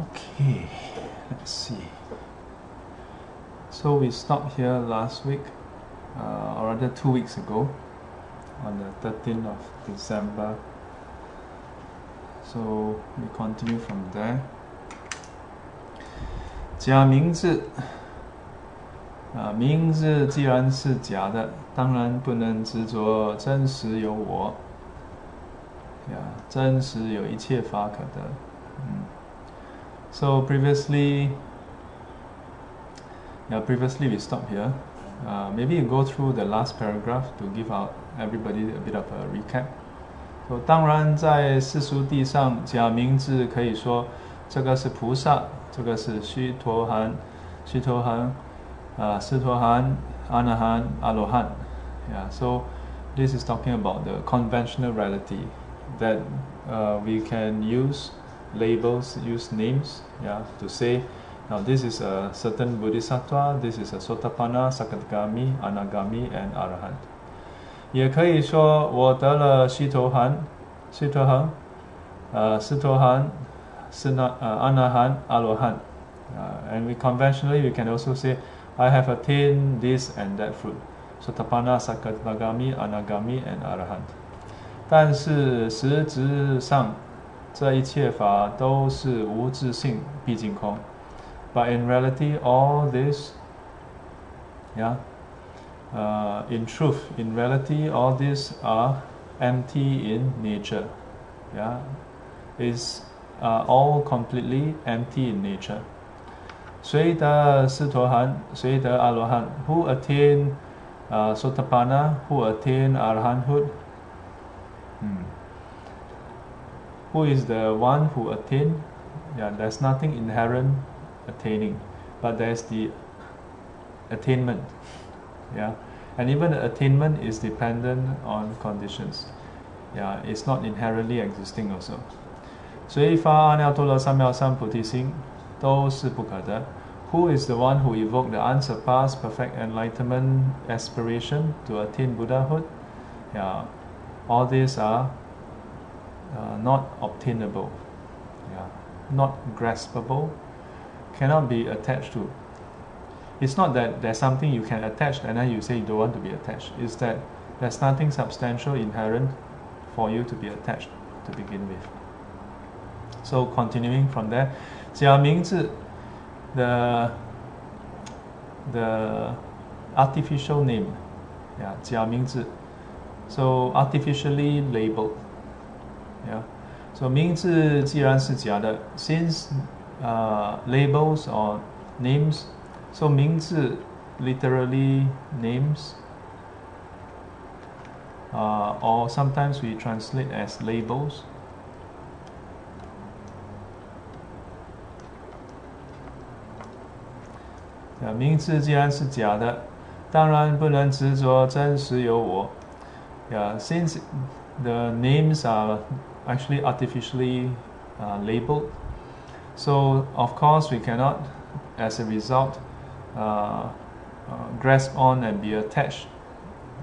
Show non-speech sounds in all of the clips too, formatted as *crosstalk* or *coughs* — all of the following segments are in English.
Okay, let's see. So we stopped here last week, uh, or rather two weeks ago, on the 13th of December. So we continue from there. 假名字啊，名字既然是假的，当然不能执着真实有我。呀，真实有一切法可得。嗯。So previously, yeah, previously we stopped here. Uh, maybe you go through the last paragraph to give out everybody a bit of a recap. So 当然，在世俗地上，讲名字可以说这个是菩萨，这个是须陀含，须陀含，啊，斯陀含，阿那含，阿罗汉。Yeah, so this is talking about the conventional reality that uh, we can use labels, use names, yeah, to say, now this is a certain bodhisattva, this is a sotapanna, sakadagami, anagami, and arahant. 也可以说我得了须陀含，须陀含，呃，斯陀含，是那呃阿那含，阿罗汉。Uh, and we conventionally we can also say I have attained this and that fruit. Sotapanna, Sakadagami, Anagami, and Arahant. 但是实质上 这一切法都是无自性，毕竟空。But in reality, all this, yeah, uh, in truth, in reality, all these are empty in nature. Yeah, is uh, all completely empty in nature. 谁得斯陀含，谁得阿罗汉？Who attain uh, Sotapanna? Who attain Arahanthood? Hmm who is the one who attain yeah there's nothing inherent attaining but there's the attainment yeah and even the attainment is dependent on conditions yeah it's not inherently existing also 所以发阿耨多罗三藐三菩提心都是不可得 who is the one who evoked the unsurpassed perfect enlightenment aspiration to attain Buddhahood? Yeah, all these are uh, not obtainable, yeah, not graspable, cannot be attached to. It's not that there's something you can attach and then you say you don't want to be attached. It's that there's nothing substantial inherent for you to be attached to begin with. So continuing from there, Jia the the artificial name, yeah, Jia so artificially labeled yeah. So 名字既然是假的，since uh, labels or names, so 名字 literally names, uh, or sometimes we translate as labels. Yeah, 名字既然是假的，当然不能执着真实有我。Yeah, since the names are actually artificially uh, labeled. So of course we cannot, as a result, uh, uh, grasp on and be attached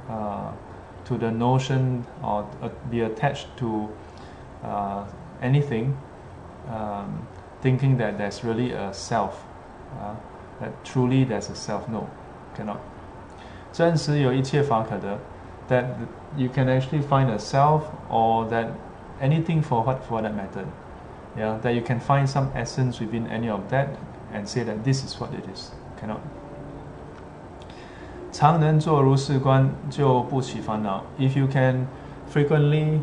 uh, to the notion or uh, be attached to uh, anything, um, thinking that there's really a self, that truly there's a self. No, cannot. 真实有一切法可得 that you can actually find a self or that anything for what for that matter yeah that you can find some essence within any of that and say that this is what it is cannot 常能做如是观，就不起烦恼。If you can frequently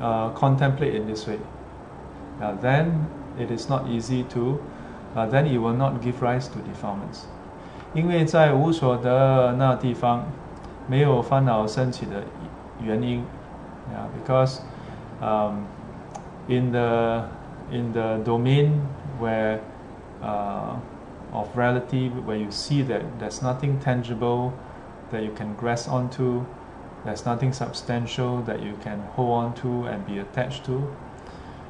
uh, contemplate in this way, uh, then it is not easy to, uh, then it will not give rise to defilements. 因为在无所得那地方，没有烦恼升起的原因。Yeah, because um, in the in the domain where uh, of reality where you see that there's nothing tangible that you can grasp onto there's nothing substantial that you can hold on to and be attached to.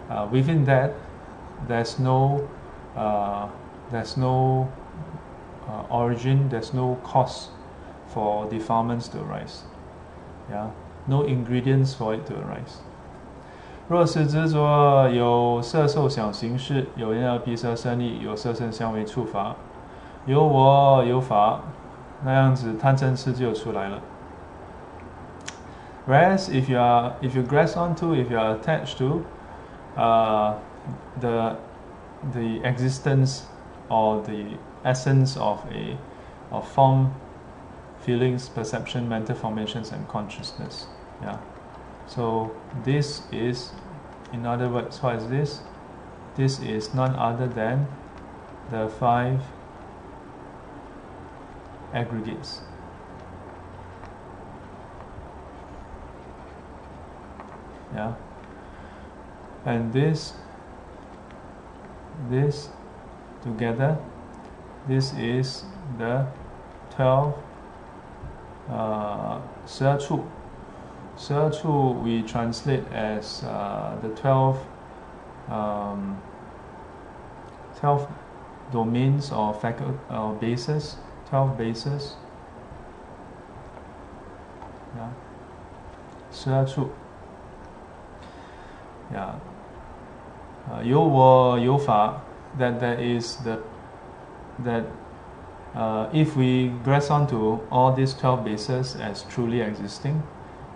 Uh, within that there's no uh, there's no uh, origin there's no cause for defilements to arise. Yeah? No ingredients for it to arise 若是执着有色受想行识，有眼耳鼻舌身意，有色身香味触法，有我有法，那样子贪嗔痴就出来了。Whereas if you are if you grasp onto, if you are attached to uh, the the existence or the essence of a of form, feelings, perception, mental formations, and consciousness. Yeah. So this is, in other words, what is this? This is none other than the five aggregates. Yeah. And this, this together, this is the 12 uh, 12 Se we translate as uh, the 12, um, 12 domains or uh, bases, 12 bases. Yeah. Se Chu. Yeah. Uh, that that is the that uh, if we grasp onto all these 12 bases as truly existing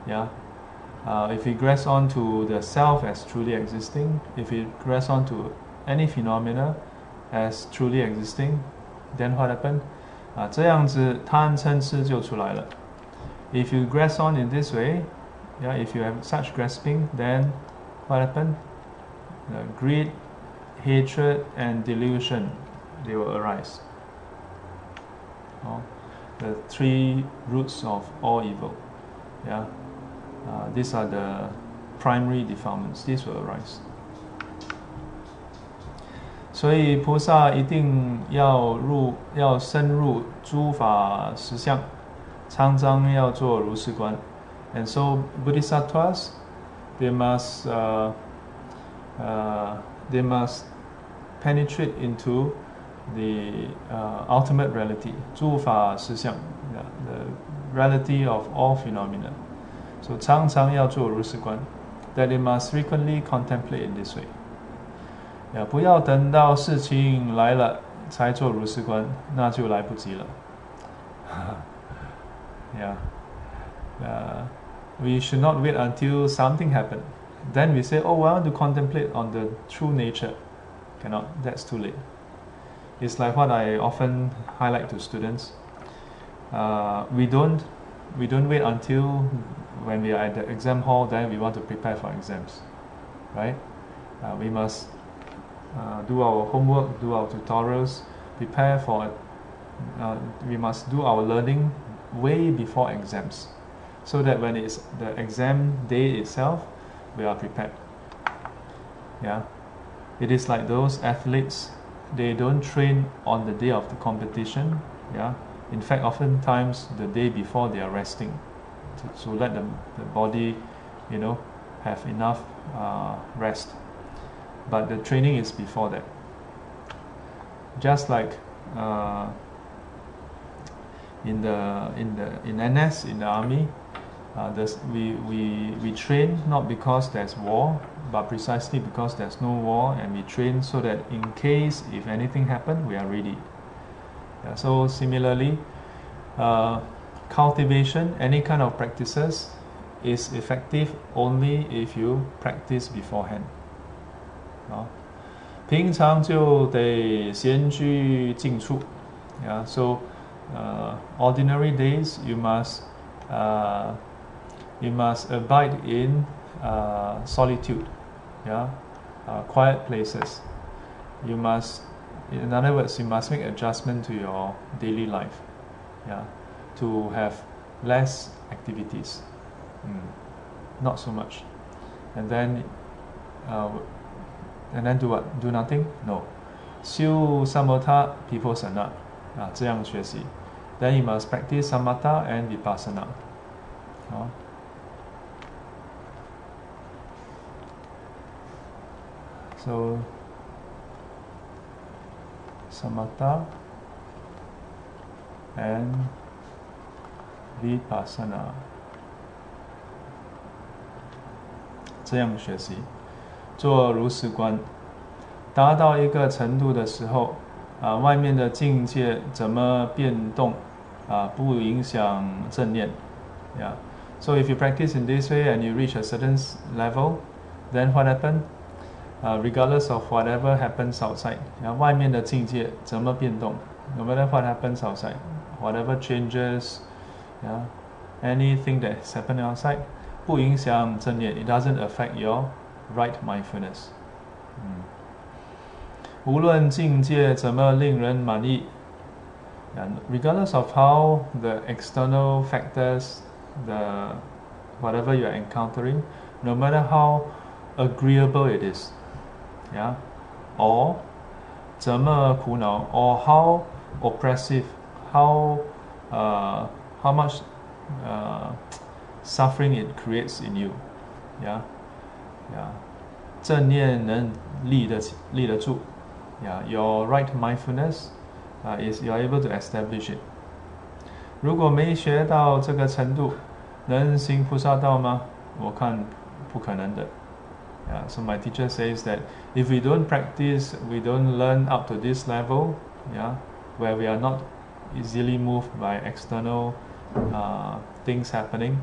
yeah. Uh, if we grasp onto the self as truly existing, if we grasp onto any phenomena as truly existing, then what happened? 啊，这样子贪嗔痴就出来了。If you grasp on in this way, yeah, if you have such grasping, then what happened? Uh, greed, hatred, and delusion, they will arise. Oh, the three roots of all evil. Yeah. Uh, these are the primary defilements. These will arise. 所以菩萨一定要入，要深入诸法实相，常常要做如是观。And so Bodhisattvas, they must, uh, uh, they must penetrate into the uh, ultimate reality, 诸法实相, yeah, the reality of all phenomena. So 常常要做如是观，that they must frequently contemplate in this way。呀，不要等到事情来了才做如是观，那就来不及了。yeah, *laughs* uh, we should not wait until something happen. Then we say, oh, I want to contemplate on the true nature. Cannot. That's too late. It's like what I often highlight to students. Uh, we don't we don't wait until when we are at the exam hall, then we want to prepare for exams, right? Uh, we must uh, do our homework, do our tutorials, prepare for. Uh, we must do our learning way before exams, so that when it's the exam day itself, we are prepared. Yeah, it is like those athletes. They don't train on the day of the competition. Yeah, in fact, oftentimes the day before they are resting to, to let the, the body, you know, have enough uh, rest. But the training is before that. Just like uh, in the in the in NS in the army, uh, we, we we train not because there's war, but precisely because there's no war, and we train so that in case if anything happen, we are ready. Yeah, so similarly, uh, cultivation, any kind of practices, is effective only if you practice beforehand. 啊，平常就得先去静处，yeah. So, uh, ordinary days you must, uh, you must abide in uh, solitude, yeah, uh, quiet places. You must, in other words, you must make adjustment to your daily life, yeah to have less activities, mm, not so much, and then uh, and then do what? Do nothing? No. 修 samatha vipassana 啊，这样学习。Then you must practice samatha and vipassana. 好。So samatha and vipassana 这样学习做如是观，达到一个程度的时候，啊，外面的境界怎么变动，啊，不影响正念，Yeah. So if you practice in this way and you reach a certain level, then what happen? Uh, regardless of whatever happens outside, 然后外面的境界怎么变动，no matter what happens outside, whatever changes, yeah, anything that's happening outside, 不影响正念，it doesn't affect your right mindfulness. 嗯，无论境界怎么令人满意，and regardless of how the external factors, the whatever you're encountering, no matter how agreeable it is, yeah, or 怎么苦恼 or how oppressive, how uh, how much uh, suffering it creates in you, yeah, yeah. 正念能立得起立得住，yeah, your right mindfulness uh, is you are able to establish it. 如果没学到这个程度，能行菩萨道吗？我看不可能的。Yeah, so my teacher says that if we don't practice, we don't learn up to this level, yeah, where we are not easily moved by external uh, things happening.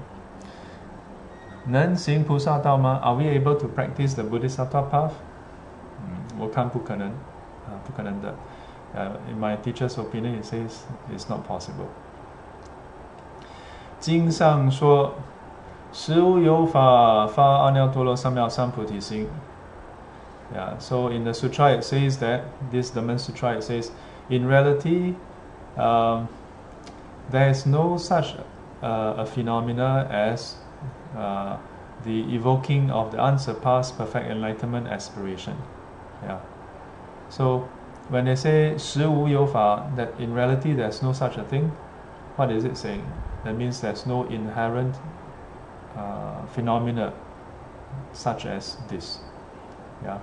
能行菩萨道吗？Are we able to practice the Bodhisattva path？嗯，我看不可能，啊，不可能的。Uh, in my teacher's opinion, it says it's not possible. 经上说。实无有法发阿耨多罗三藐三菩提心。Yeah, so in the sutra it says that this Dhamma Sutra it says, in reality, um, there is no such uh, a phenomena as uh, the evoking of the unsurpassed perfect enlightenment aspiration. Yeah. So when they say 实无有法, that in reality there's no such a thing, what is it saying? That means there's no inherent uh, phenomena such as this. Yeah.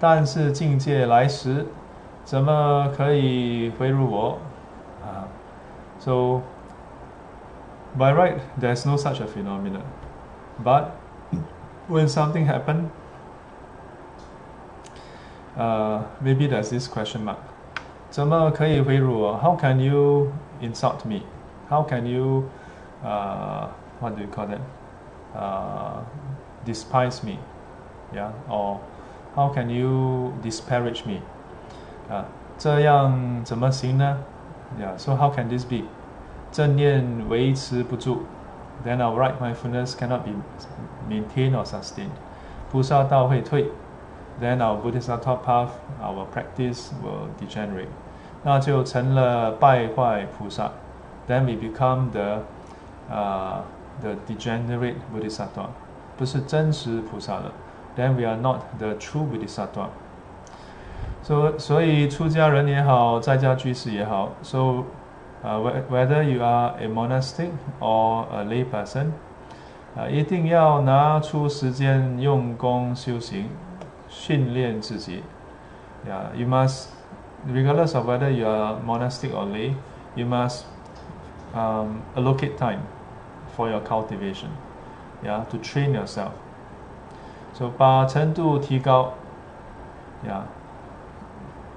但是境界来时，怎么可以回入我？ 啊、uh,，so by right there's no such a phenomenon, but when something happened, uh, maybe there's this question mark. 怎么可以回入我？How can you insult me? How can you, uh, what do you call that? uh, despise me, yeah, or how can you disparage me? Uh, 这样怎么行呢 ？Yeah, so how can this be? 正念维持不住，then our right mindfulness cannot be maintained or sustained. 菩萨道会退，then our Bodhisattva path, our practice will degenerate. 那就成了败坏菩萨，then we become the uh, the degenerate bodhisattva，不是真实菩萨了，then we are not the true bodhisattva。 所、so, 所以出家人也好，在家居士也好，so uh, whether you are a monastic or a lay person，啊、uh,，一定要拿出时间用功修行，训练自己。Yeah, you must, regardless of whether you are monastic or lay, you must um, allocate time for your cultivation, yeah, to train yourself. So 把程度提高，yeah,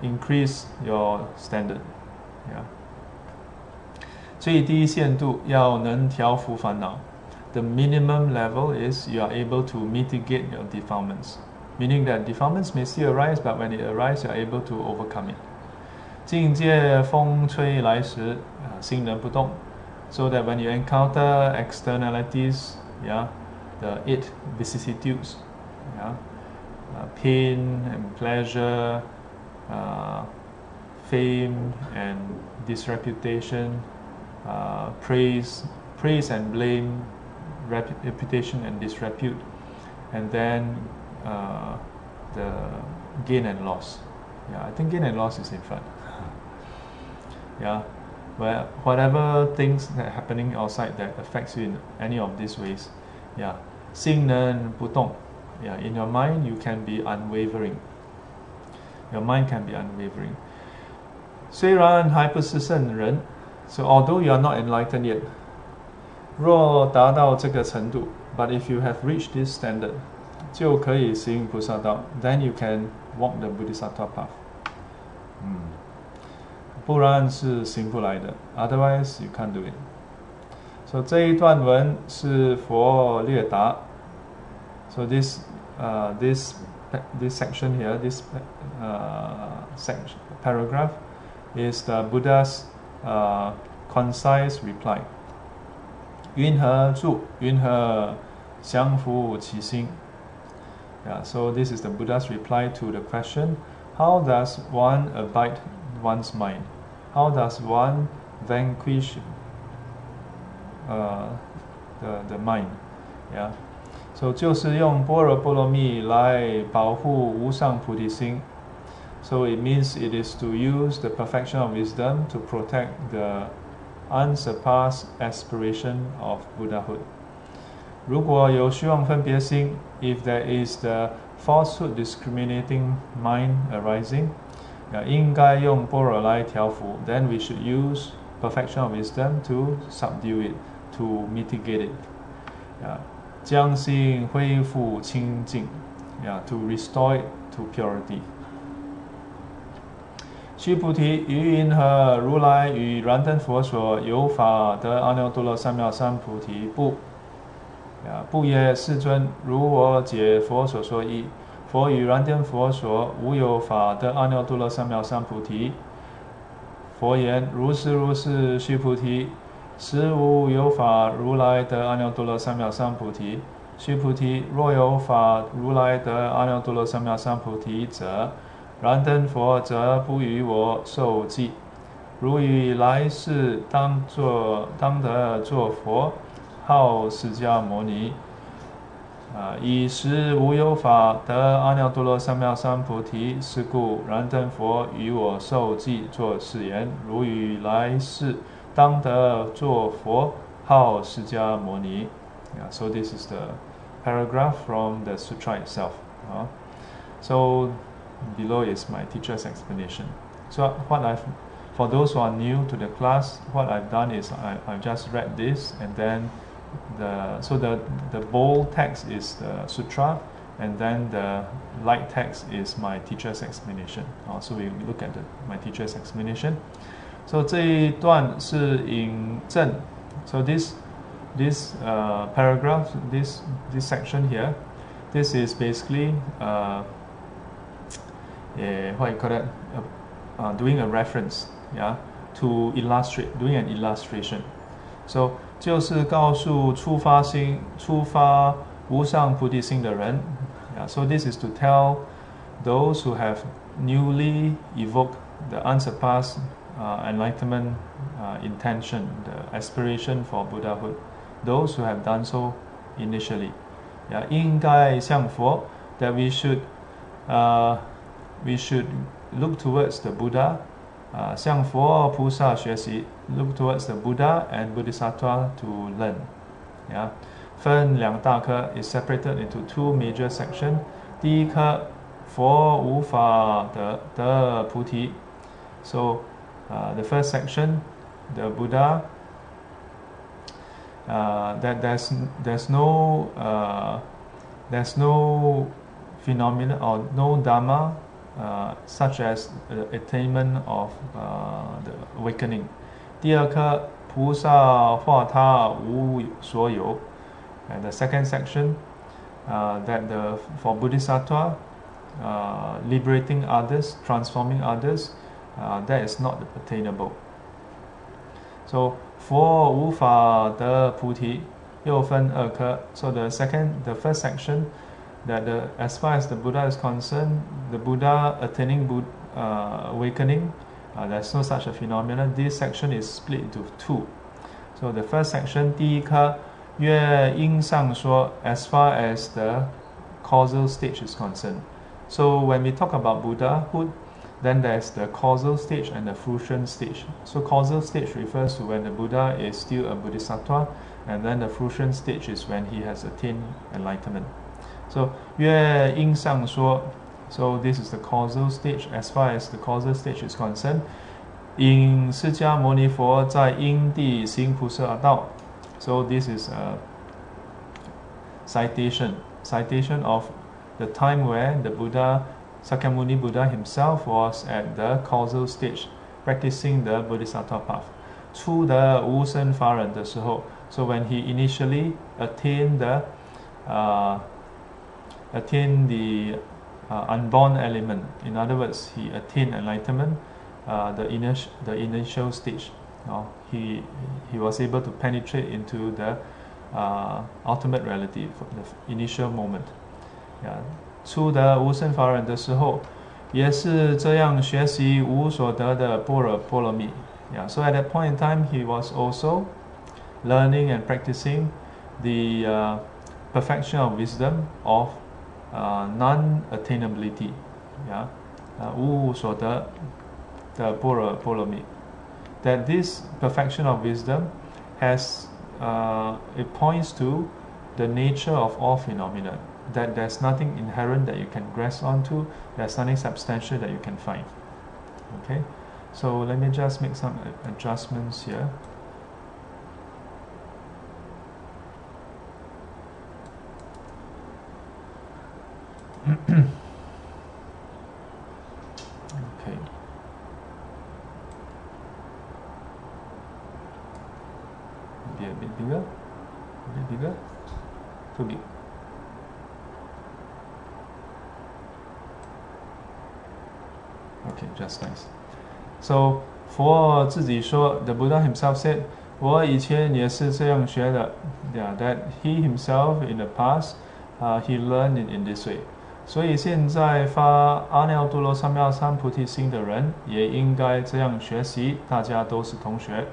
increase your standard, yeah. 最低限度要能调伏烦恼。The minimum level is you are able to mitigate your defilements, meaning that defilements may still arise, but when it arises, you are able to overcome it. 境界风吹来时，啊，心能不动。so that when you encounter externalities, yeah, the eight vicissitudes, yeah, uh, pain and pleasure, uh, fame and disreputation, uh, praise, praise and blame, reputation and disrepute, and then uh, the gain and loss. Yeah, I think gain and loss is in front. *laughs* yeah where whatever things that are happening outside that affects you in any of these ways, yeah, 心能不动, yeah, in your mind you can be unwavering. Your mind can be unwavering. 虽然还不是圣人, so although you are not enlightened yet, 若达到这个程度, but if you have reached this standard, 就可以行菩萨道。Then you can walk the Bodhisattva path。嗯，不然是行不来的。Otherwise you can't do it。所以这一段文是佛略答。So this, uh, this, this section here, this uh, section paragraph, is the Buddha's uh, concise reply. 云何住？云何相扶其心？Yeah, so this is the Buddha's reply to the question: How does one abide one's mind? How does one vanquish uh, the the mind? Yeah. So 就是用般若波罗蜜来保护无上菩提心。So it means it is to use the perfection of wisdom to protect the unsurpassed aspiration of Buddhahood. 如果有虚妄分别心，if there is the falsehood discriminating mind arising，啊，应该用般若来调伏。Then we should use perfection of wisdom to subdue it, to mitigate it. 啊， 将心恢复清净。呀 to restore to purity. 须菩提，于云何如来与燃灯佛所有法得阿耨多罗三藐三菩提不？啊，不也，世尊。如我解佛所说义，佛与燃灯佛所无有法得阿耨多罗三藐三菩提。佛言：如是如是，须菩提，实无有法如来得阿耨多罗三藐三菩提。须菩提，若有法如来得阿耨多罗三藐三菩提者。燃灯佛则不与我受记，如于来世当作当得作佛，号释迦牟尼。啊，以时无有法得阿耨多罗三藐三菩提，是故燃灯佛与我受记作誓言：如于来世当得作佛，号释迦牟尼。Yeah, so this is the paragraph from the sutra itself. Uh, so below is my teacher's explanation. So what I've, for those who are new to the class, what I've done is I, I've just read this and then the, so the, the bold text is the sutra and then the light text is my teacher's explanation. Uh, so we look at the, my teacher's explanation. So 这一段是引证. So this this uh, paragraph, this this section here, this is basically uh, uh, what you call that, uh, uh, doing a reference, yeah, to illustrate, doing an illustration. So 就是告诉出发心、出发无上菩提心的人，yeah. So this is to tell those who have newly evoked the unsurpassed uh, enlightenment uh, intention, the aspiration for Buddhahood, those who have done so initially, yeah, 应该向佛 that we should uh, we should look towards the Buddha, uh, 向佛菩萨学习, look towards the Buddha and Bodhisattva to learn. Yeah. 分两大科 is separated into two major sections. 第一科佛无法得得菩提. So uh, the first section, the Buddha, uh, that there's there's no uh, there's no phenomena or no dharma uh, such as the attainment of uh, the awakening. 第二颗菩萨化他无所有. And the second section, uh, that the for Bodhisattva, uh, liberating others, transforming others, uh, that is not attainable. So 佛无法得菩提，又分二科. So the second, the first section that the, as far as the Buddha is concerned, the Buddha attaining Bud, uh, awakening, uh, there's no such a phenomenon. This section is split into two. So the first section, 第一课乐音上说, as far as the causal stage is concerned. So when we talk about Buddhahood, then there's the causal stage and the fruition stage. So causal stage refers to when the Buddha is still a bodhisattva, and then the fruition stage is when he has attained enlightenment. So Yue Ying Sang Shuo, so this is the causal stage. As far as the causal stage is concerned, in Sijia Moni Fo So this is a citation, citation of the time where the Buddha Sakyamuni Buddha himself was at the causal stage, practicing the Bodhisattva path. 初的无生法忍的时候，so when he initially attained the, uh, attained the uh, unborn element. In other words, he attained enlightenment, uh, the, initial, the initial stage. Uh, he, he was able to penetrate into the uh, ultimate reality, the initial moment. Yeah. 初得无生法忍的时候，也是这样学习无所得的般若波罗蜜。Yeah, so at that point in time, he was also learning and practicing the uh, perfection of wisdom of uh, non-attainability. Yeah, uh, That this perfection of wisdom has uh, it points to the nature of all phenomena. That there's nothing inherent that you can grasp onto. There's nothing substantial that you can find. Okay. So let me just make some adjustments here. *clears throat* okay. Be a bit bigger. A bit bigger. Too big. Okay, just nice. So for 自己说，the Buddha himself said，我以前也是这样学的，yeah, that he himself in the past, uh, he learned it in this way. 所以现在发阿耨多罗三藐三菩提心的人，也应该这样学习。大家都是同学。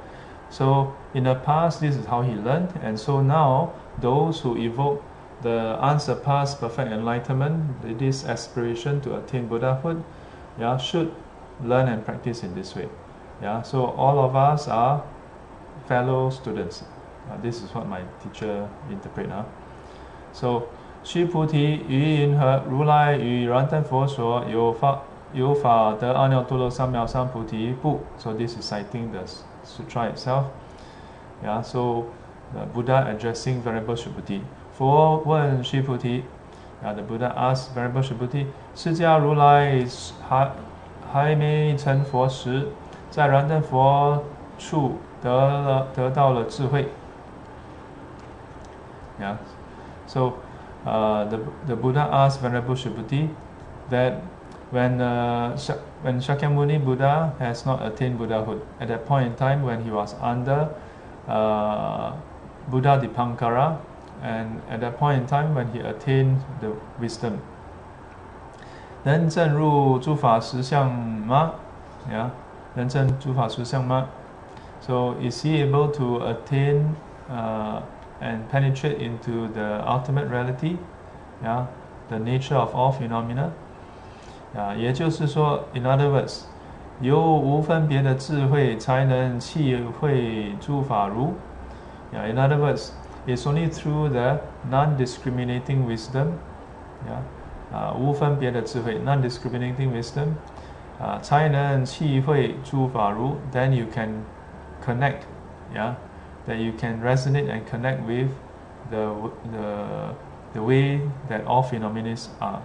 So in the past, this is how he learned, and so now those who evoke the unsurpassed perfect enlightenment, this aspiration to attain Buddhahood, yeah, should learn and practice in this way. Yeah, so all of us are fellow students. Uh, this is what my teacher interpret. Huh? So, 须菩提，于银河如来与燃灯佛所有法有法得阿耨多罗三藐三菩提不。So this is citing the sutra itself. Yeah, so the Buddha addressing Venerable Subhuti. yeah, the Buddha asked Venerable Subhuti，释迦如来还还没成佛时，在燃灯佛处得了得到了智慧。Yeah. So, uh, the the Buddha asked Venerable Subhuti that when uh, Sh when Shakyamuni Buddha has not attained Buddhahood at that point in time when he was under uh, Buddha Dipankara, and at that point in time when he attained the wisdom. 能证入诸法实相吗？Yeah，能证诸法实相吗？So is he able to attain uh, and penetrate into the ultimate reality? Yeah, the nature of all phenomena. 啊，也就是说，in other words，有无分别的智慧才能契会诸法如。Yeah, in other words, it's only through the non-discriminating wisdom. Yeah. 啊，无分别的智慧，non-discriminating wisdom，啊，才能契会诸法如。Then you can connect, yeah, that you can resonate and connect with the the the way that all phenomena are,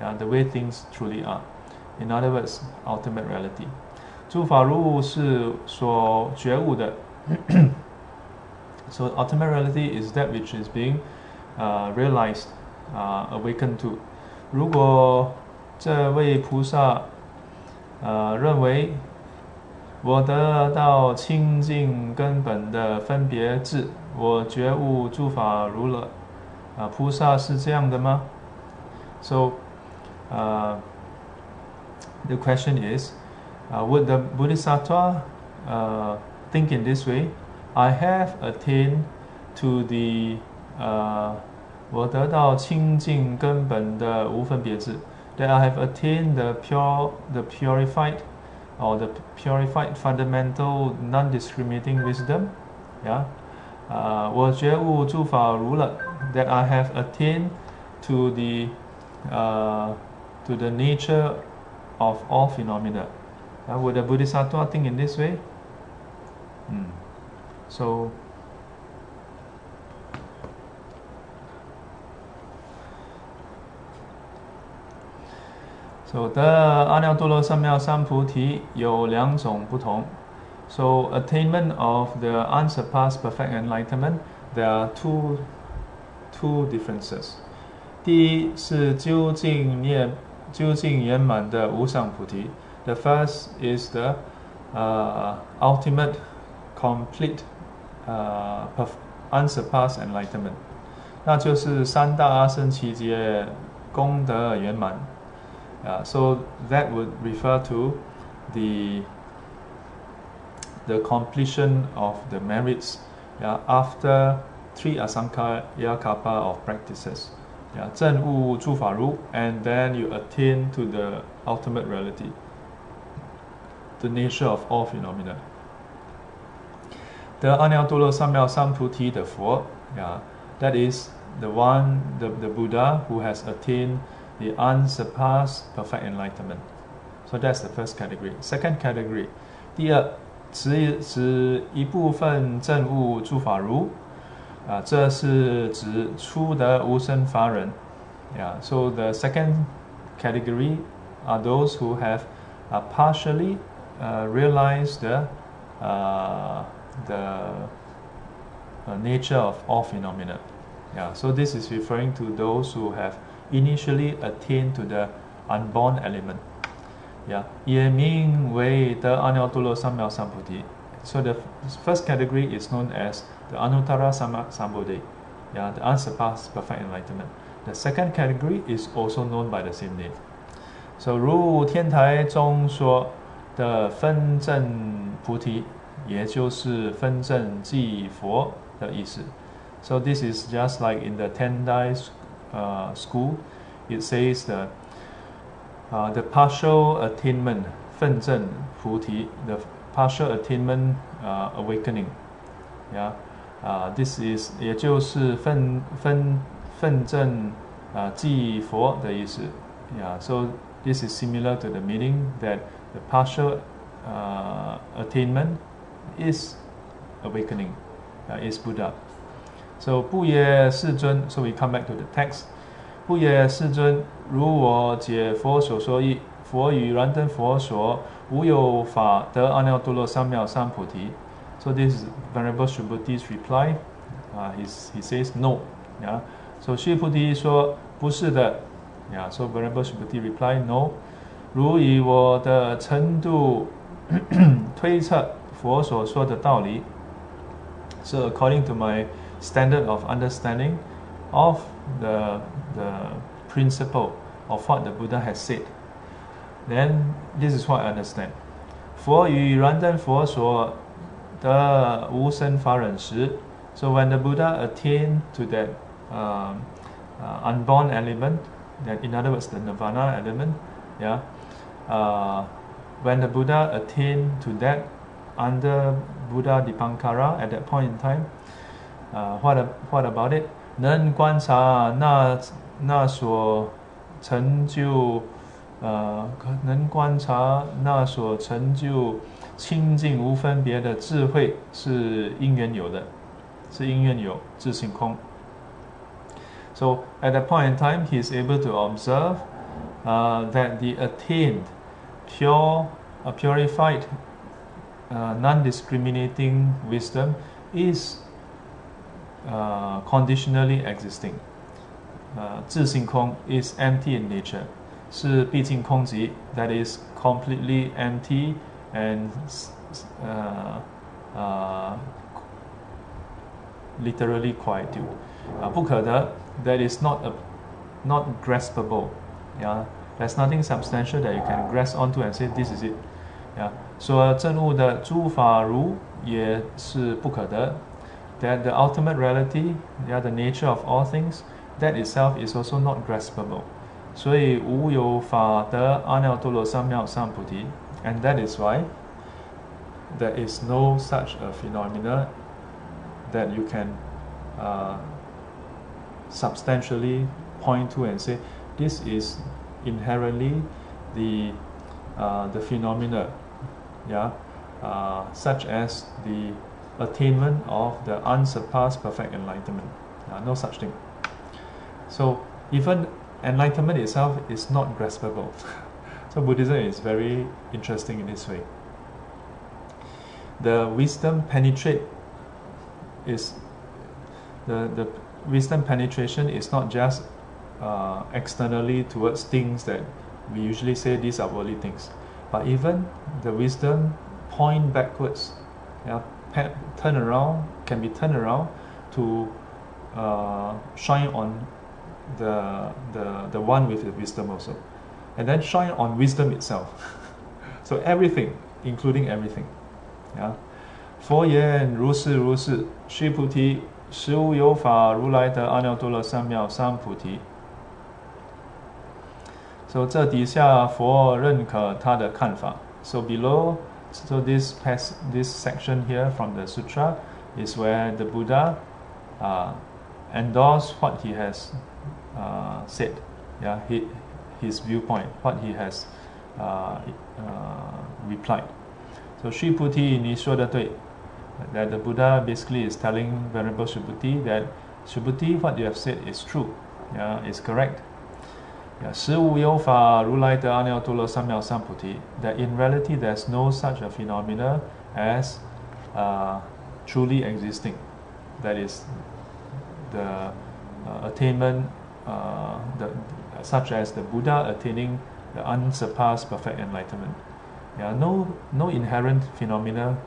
yeah, the way things truly are. In other words, ultimate reality. 诸法如是所觉悟的。so *coughs* ultimate reality is that which is being uh, realized, uh, awakened to. 如果这位菩萨，呃，认为我得到清净根本的分别智，我觉悟诸法如了，啊，菩萨是这样的吗？So, uh, the question is，Would the Bodhisattva uh, think in this way? I have attained to the uh, 我得到清净根本的无分别智，that I have attained the pure, the purified, or the purified fundamental non-discriminating wisdom. Yeah, 啊，我觉悟诸法如了，that I have attained to the, uh, to the nature of all phenomena. Uh, would the Bodhisattva think in this way? Hmm. So. So 得阿耨多罗三藐三菩提有两种不同。So attainment of the unsurpassed perfect enlightenment, there are two two differences. 第一是究竟涅究竟圆满的无上菩提。The first is the uh, ultimate, complete, uh, unsurpassed enlightenment. 那就是三大阿僧祇劫功德圆满。Uh, so that would refer to the the completion of the merits yeah, after three asankhya kappa of practices. Yeah, and then you attain to the ultimate reality, the nature of all phenomena. The Anyatul Samyao Samputi the four, yeah, that is the one, the, the Buddha who has attained the unsurpassed perfect enlightenment. So that's the first category. Second category, 第二，指指一部分证悟诸法如，啊，这是指初得无生法忍。Yeah, so the second category are those who have uh, partially uh, realized the, uh, the uh, nature of all phenomena. Yeah, so this is referring to those who have initially attain to the unborn element. Yeah, 也名为得阿耨多罗三藐三菩提. So the first category is known as the Anuttara Sambodhi, yeah, the unsurpassed perfect enlightenment. The second category is also known by the same name. So 如天台中说的分正菩提，也就是分正即佛的意思。So this is just like in the Tendai uh, school, it says that uh, the partial attainment, 分正菩提, the partial attainment uh, awakening. Yeah, uh, this is 也就是分分分正啊即佛的意思。Yeah, so this is similar to the meaning that the partial uh, attainment is awakening, uh, is Buddha. So 不也世尊，so we come back to the text。不也世尊，如我解佛所说义，佛与燃灯佛说，无有法得阿耨多罗三藐三菩提。So this is Venerable Subhuti's reply. Uh, he he says no. Yeah. So 须菩提说不是的。Yeah. So Venerable Subhuti reply no. 如以我的程度推测佛所说的道理。So according to my standard of understanding of the, the principle of what the Buddha has said, then this is what I understand. 佛与燃灯佛所的无生法忍时, so when the Buddha attained to that um, uh, unborn element, that in other words the nirvana element, yeah, uh, when the Buddha attained to that under Buddha Dipankara at that point in time, uh, what, what about it? 能观察那那所成就，呃，能观察那所成就清净无分别的智慧是因缘有的，是因缘有自性空。So at that point in time, he is able to observe uh, that the attained, pure, uh, purified, uh, non-discriminating wisdom is uh, conditionally existing. Uh, 自性空 is empty in nature，是毕竟空寂，that is completely empty and uh, uh, literally quietude. Uh, 不可得 that is not a, not graspable. Yeah, there's nothing substantial that you can grasp onto and say this is it. Yeah，说正悟的诸法如也是不可得。 that the ultimate reality, yeah, the nature of all things, that itself is also not graspable. 所以无有法得阿耨多罗三藐三菩提 and that is why there is no such a phenomena that you can uh, substantially point to and say this is inherently the uh, the phenomena yeah uh, such as the attainment of the unsurpassed perfect enlightenment. Uh, no such thing. So even enlightenment itself is not graspable. *laughs* So Buddhism is very interesting in this way. The wisdom penetrate is the, the wisdom penetration is not just uh, externally towards things that we usually say these are worldly things, but even the wisdom point backwards, yeah, turn around can be turned around to uh, shine on the, the the one with the wisdom also, and then shine on wisdom itself. *laughs* so everything, including everything, yeah. 佛言如是如是，须菩提，实无有法如来得阿耨多罗三藐三菩提。So 这底下佛认可他的看法。So below, so this pass, this section here from the sutra is where the Buddha uh, endorsed what he has uh, said, yeah, he, his viewpoint, what he has uh, uh replied. So Sri Puti Nishodatui, that the Buddha basically is telling Venerable Subhuti that Subhuti, what you have said is true, yeah, is correct, Yeah, that in reality there's no such a phenomena as uh, truly existing. That is the uh, attainment, uh, the, such as the Buddha attaining the unsurpassed perfect enlightenment. Yeah, no, no inherent phenomena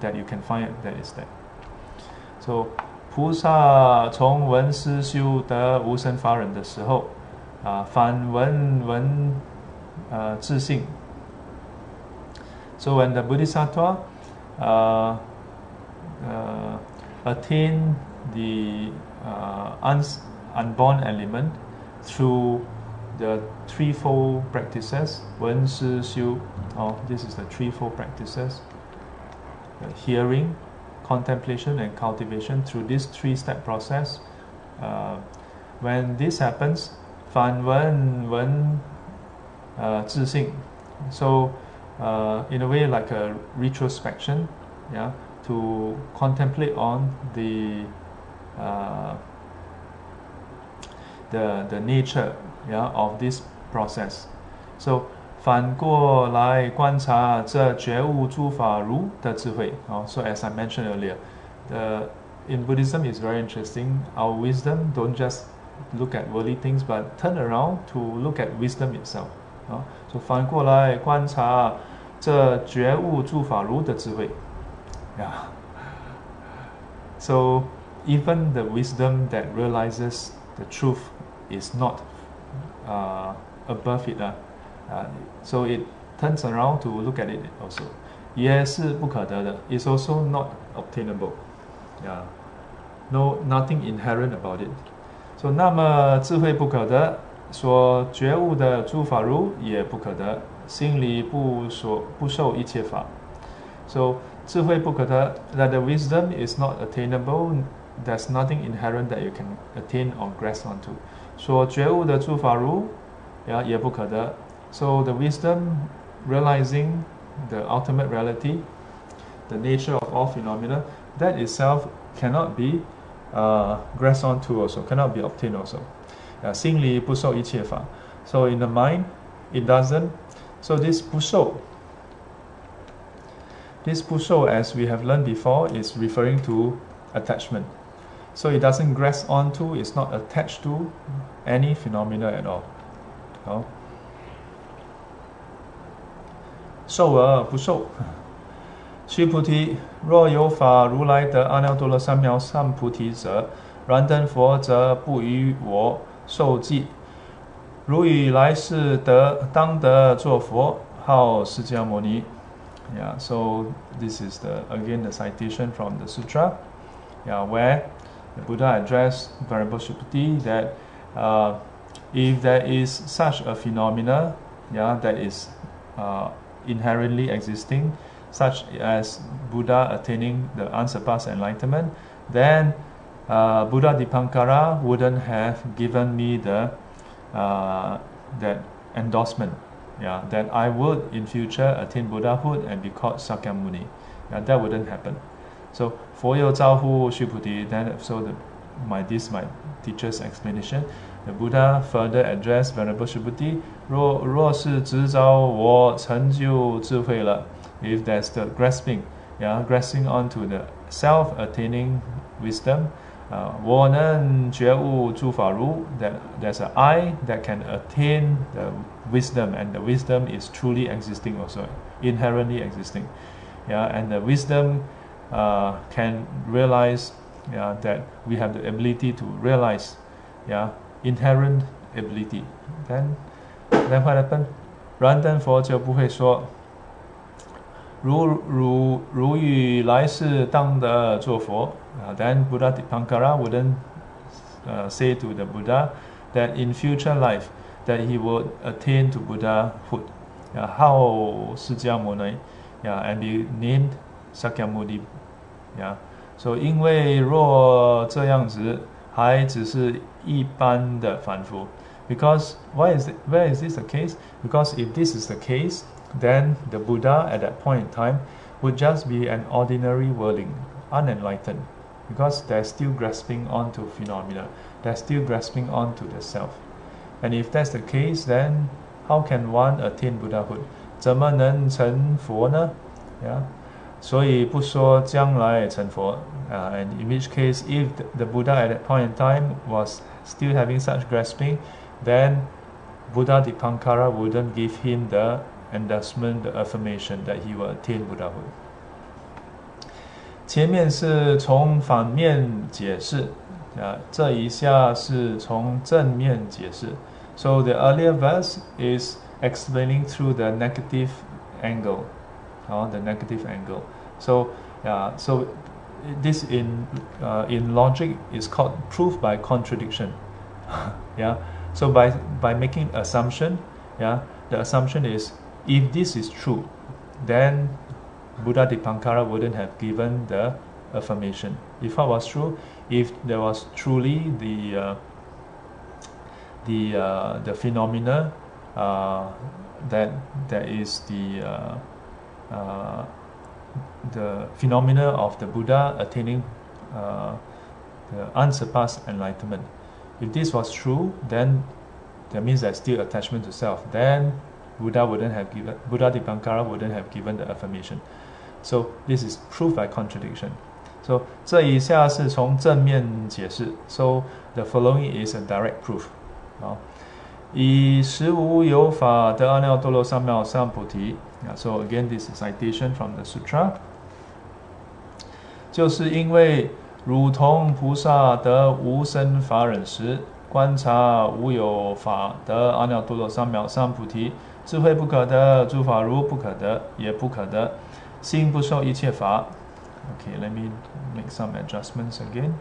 that you can find that is that. So 菩萨从闻思修得无生法忍的时候， 啊，反闻闻呃自信。So when the Bodhisattva uh, uh, attain the uh, uns unborn element through the threefold practices, 闻思修, oh, this is the threefold practices hearing, contemplation, and cultivation through this three-step process. Uh, when this happens, 反闻闻呃自信 so uh, in a way like a retrospection yeah to contemplate on the uh, the the nature yeah of this process so 反过来观察这觉悟诸法如的智慧。哦、oh,，so as I mentioned earlier, the in Buddhism is very interesting. Our wisdom don't just look at worldly things, but turn around to look at wisdom itself. 啊，就反过来观察这觉悟诸法如的智慧。Yeah. So even the wisdom that realizes the truth is not uh, above it. Uh, uh, so it turns around to look at it also. 也是不可得的. It's also not obtainable. Yeah. No, nothing inherent about it. So 那么智慧不可得，所觉悟的诸法如也不可得，心里不所不受一切法。So 智慧不可得，that the wisdom is not attainable. There's nothing inherent that you can attain or grasp onto. 所觉悟的诸法如，呀也不可得。so the wisdom realizing the ultimate reality, the nature of all phenomena, that itself cannot be uh, grasped onto also, cannot be obtained also. Uh, so in the mind, it doesn't. So this 不受, this 不受 as we have learned before is referring to attachment. So it doesn't grasp onto, it's not attached to any phenomena at all. Oh. 受而不受。 *laughs* 须菩提，若有法如来得阿耨多罗三藐三菩提者，然灯佛则不与我受记。如以来世得当得作佛，号释迦牟尼。Yeah, so this is the again the citation from the sutra, yeah, where the Buddha addressed Venerable Subhuti that uh, if there is such a phenomena, yeah, that is uh, inherently existing, such as Buddha attaining the unsurpassed enlightenment, then uh, Buddha Dipankara wouldn't have given me the uh, that endorsement. Yeah, that I would in future attain Buddhahood and be called Sakyamuni. Yeah, that wouldn't happen. So 佛有照护须菩提 then so the, my this my teacher's explanation The Buddha further addressed Venerable Subhuti, 若若是执照我成就智慧了 ，if there's the grasping, yeah, grasping onto the self-attaining wisdom, uh, 我能觉悟诸法如 that there's an I that can attain the wisdom, and the wisdom is truly existing also, inherently existing. Yeah, and the wisdom uh, can realize yeah, that we have the ability to realize yeah, inherent ability. Then, then what happened? 燃灯佛就不会说， 如如如欲来世当得做佛。Uh, then Buddha Dipankara wouldn't uh, say to the Buddha that in future life that he would attain to Buddhahood. Yeah, how Siddhamuni, yeah, and be named Sakyamuni. Yeah, so 因为若这样子还只是一般的凡夫。Because why is it, where is this the case? Because if this is the case, then the Buddha at that point in time would just be an ordinary worldling, unenlightened, because they're still grasping onto phenomena, they're still grasping onto the self. And if that's the case, then how can one attain Buddhahood? 怎么能成佛呢? Yeah. 所以不说将来成佛. Uh, and in which case, if the Buddha at that point in time was still having such grasping, then Buddha Dipankara wouldn't give him the endorsement, the affirmation that he will attain Buddhahood. 前面是从反面解释，啊，这一下是从正面解释。So the earlier verse is explaining through the negative angle, or the negative angle. So, yeah, so this in uh, in logic is called proof by contradiction. *laughs* yeah. So by by making assumption, yeah, the assumption is if this is true, then Buddha Dipankara wouldn't have given the affirmation. If that was true, if there was truly the uh, the uh, the phenomena uh, that that is the uh, uh, the phenomena of the Buddha attaining uh, the unsurpassed enlightenment. If this was true, then that means there's still attachment to self. Then Buddha wouldn't have given Buddha Dipankara wouldn't have given the affirmation. So this is proof by contradiction. So 这一下是从正面解释。So the following is a direct proof. 好，以实无有法得阿耨多罗三藐三菩提。啊 so again, this is citation from the sutra. 就是因为如同菩萨得无生法忍时，观察无有法得阿耨多罗三藐三菩提，智慧不可得，诸法如不可得，也不可得，心不受一切法。Okay, let me make some adjustments again.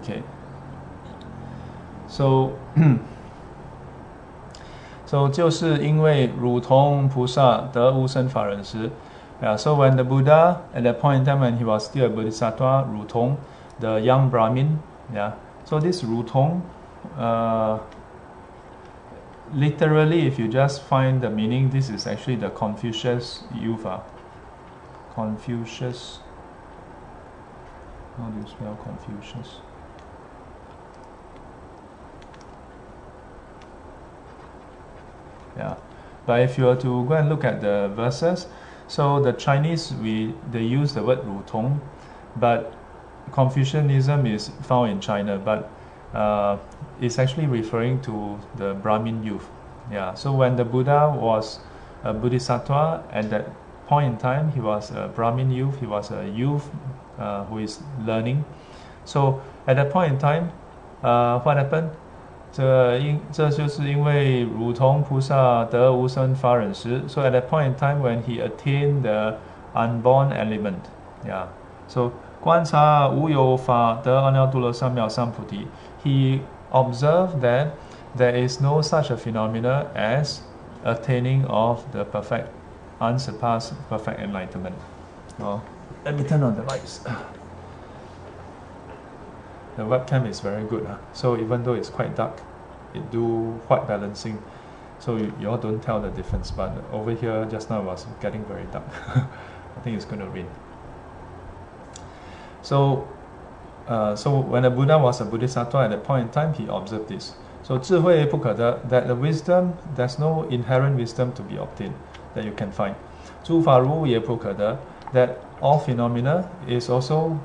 Okay. So, *clears throat* so 就是因为如同菩萨得无生法忍时，yeah, so when the Buddha at that point in time when he was still a Bodhisattva, 如同 the young Brahmin, yeah. So this 如同 uh, literally, if you just find the meaning, this is actually the Confucius Yuva. Confucius. How do you spell Confucius? Yeah, but if you were to go and look at the verses, so the Chinese we they use the word 如同, but Confucianism is found in China, but uh, it's actually referring to the Brahmin youth. Yeah, so when the Buddha was a Bodhisattva at that point in time, he was a Brahmin youth. He was a youth uh, who is learning. So at that point in time, uh, what happened? 这因这就是因为如同菩萨得无生法忍时，so at that point in time when he attained the unborn element, yeah. So 观察无有法得阿耨多罗三藐三菩提，he observed that there is no such a phenomena as attaining of the perfect, unsurpassed perfect enlightenment. Oh, let me turn on the lights. *sighs* The webcam is very good. Huh? So even though it's quite dark, do white balancing. So you, you all don't tell the difference but over here just now it was getting very dark. *laughs* I think it's going to rain. So uh, so when the Buddha was a bodhisattva at that point in time he observed this. So 智慧不可得 that the wisdom there's no inherent wisdom to be obtained that you can find. 诸法如也不可得 that all phenomena is also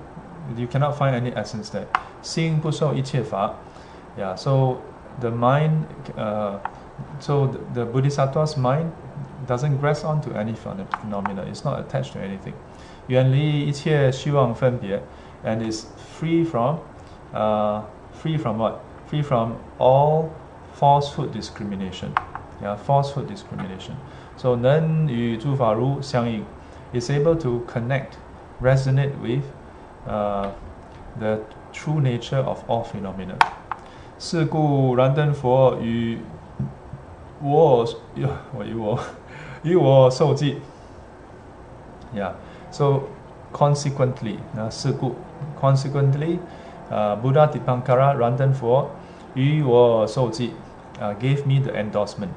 you cannot find any essence there. Seeing yeah so the mind, uh, so the, the bodhisattva's mind doesn't grasp onto any phenomena. It's not attached to anything. Yuan Li and is free from, uh, free from what? Free from all falsehood discrimination. Yeah, falsehood discrimination. So then, Yu Fa Ru Xiang Ying is able to connect, resonate with uh, the true nature of all phenomena. 是故燃灯佛与我我与我与我受记。Yeah. So consequently, uh, 是故 consequently, uh, Buddha Dipankara Randan for Yu Wo Ji uh, gave me the endorsement.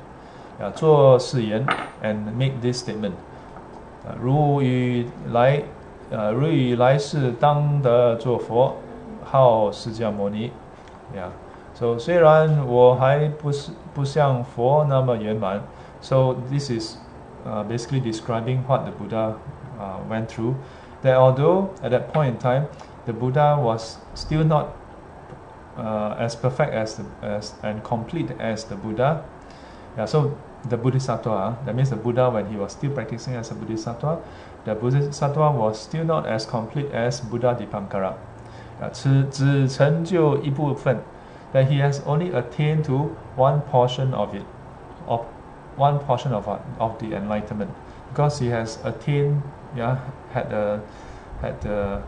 Uh, 做誓言 and make this statement. 呃，如与来，呃，如与来世当得做佛，号释迦牟尼。Yeah. So 虽然我还不是不像佛那么圆满，so this is uh, basically describing what the Buddha uh, went through. That although at that point in time the Buddha was still not uh, as perfect as, the, as and complete as the Buddha. Yeah, so the Bodhisattva, that means the Buddha when he was still practicing as a Bodhisattva, the Bodhisattva was still not as complete as Buddha Dipankara. Uh, that he has only attained to one portion of it, of one portion of, of the enlightenment, because he has attained, yeah, had a, had a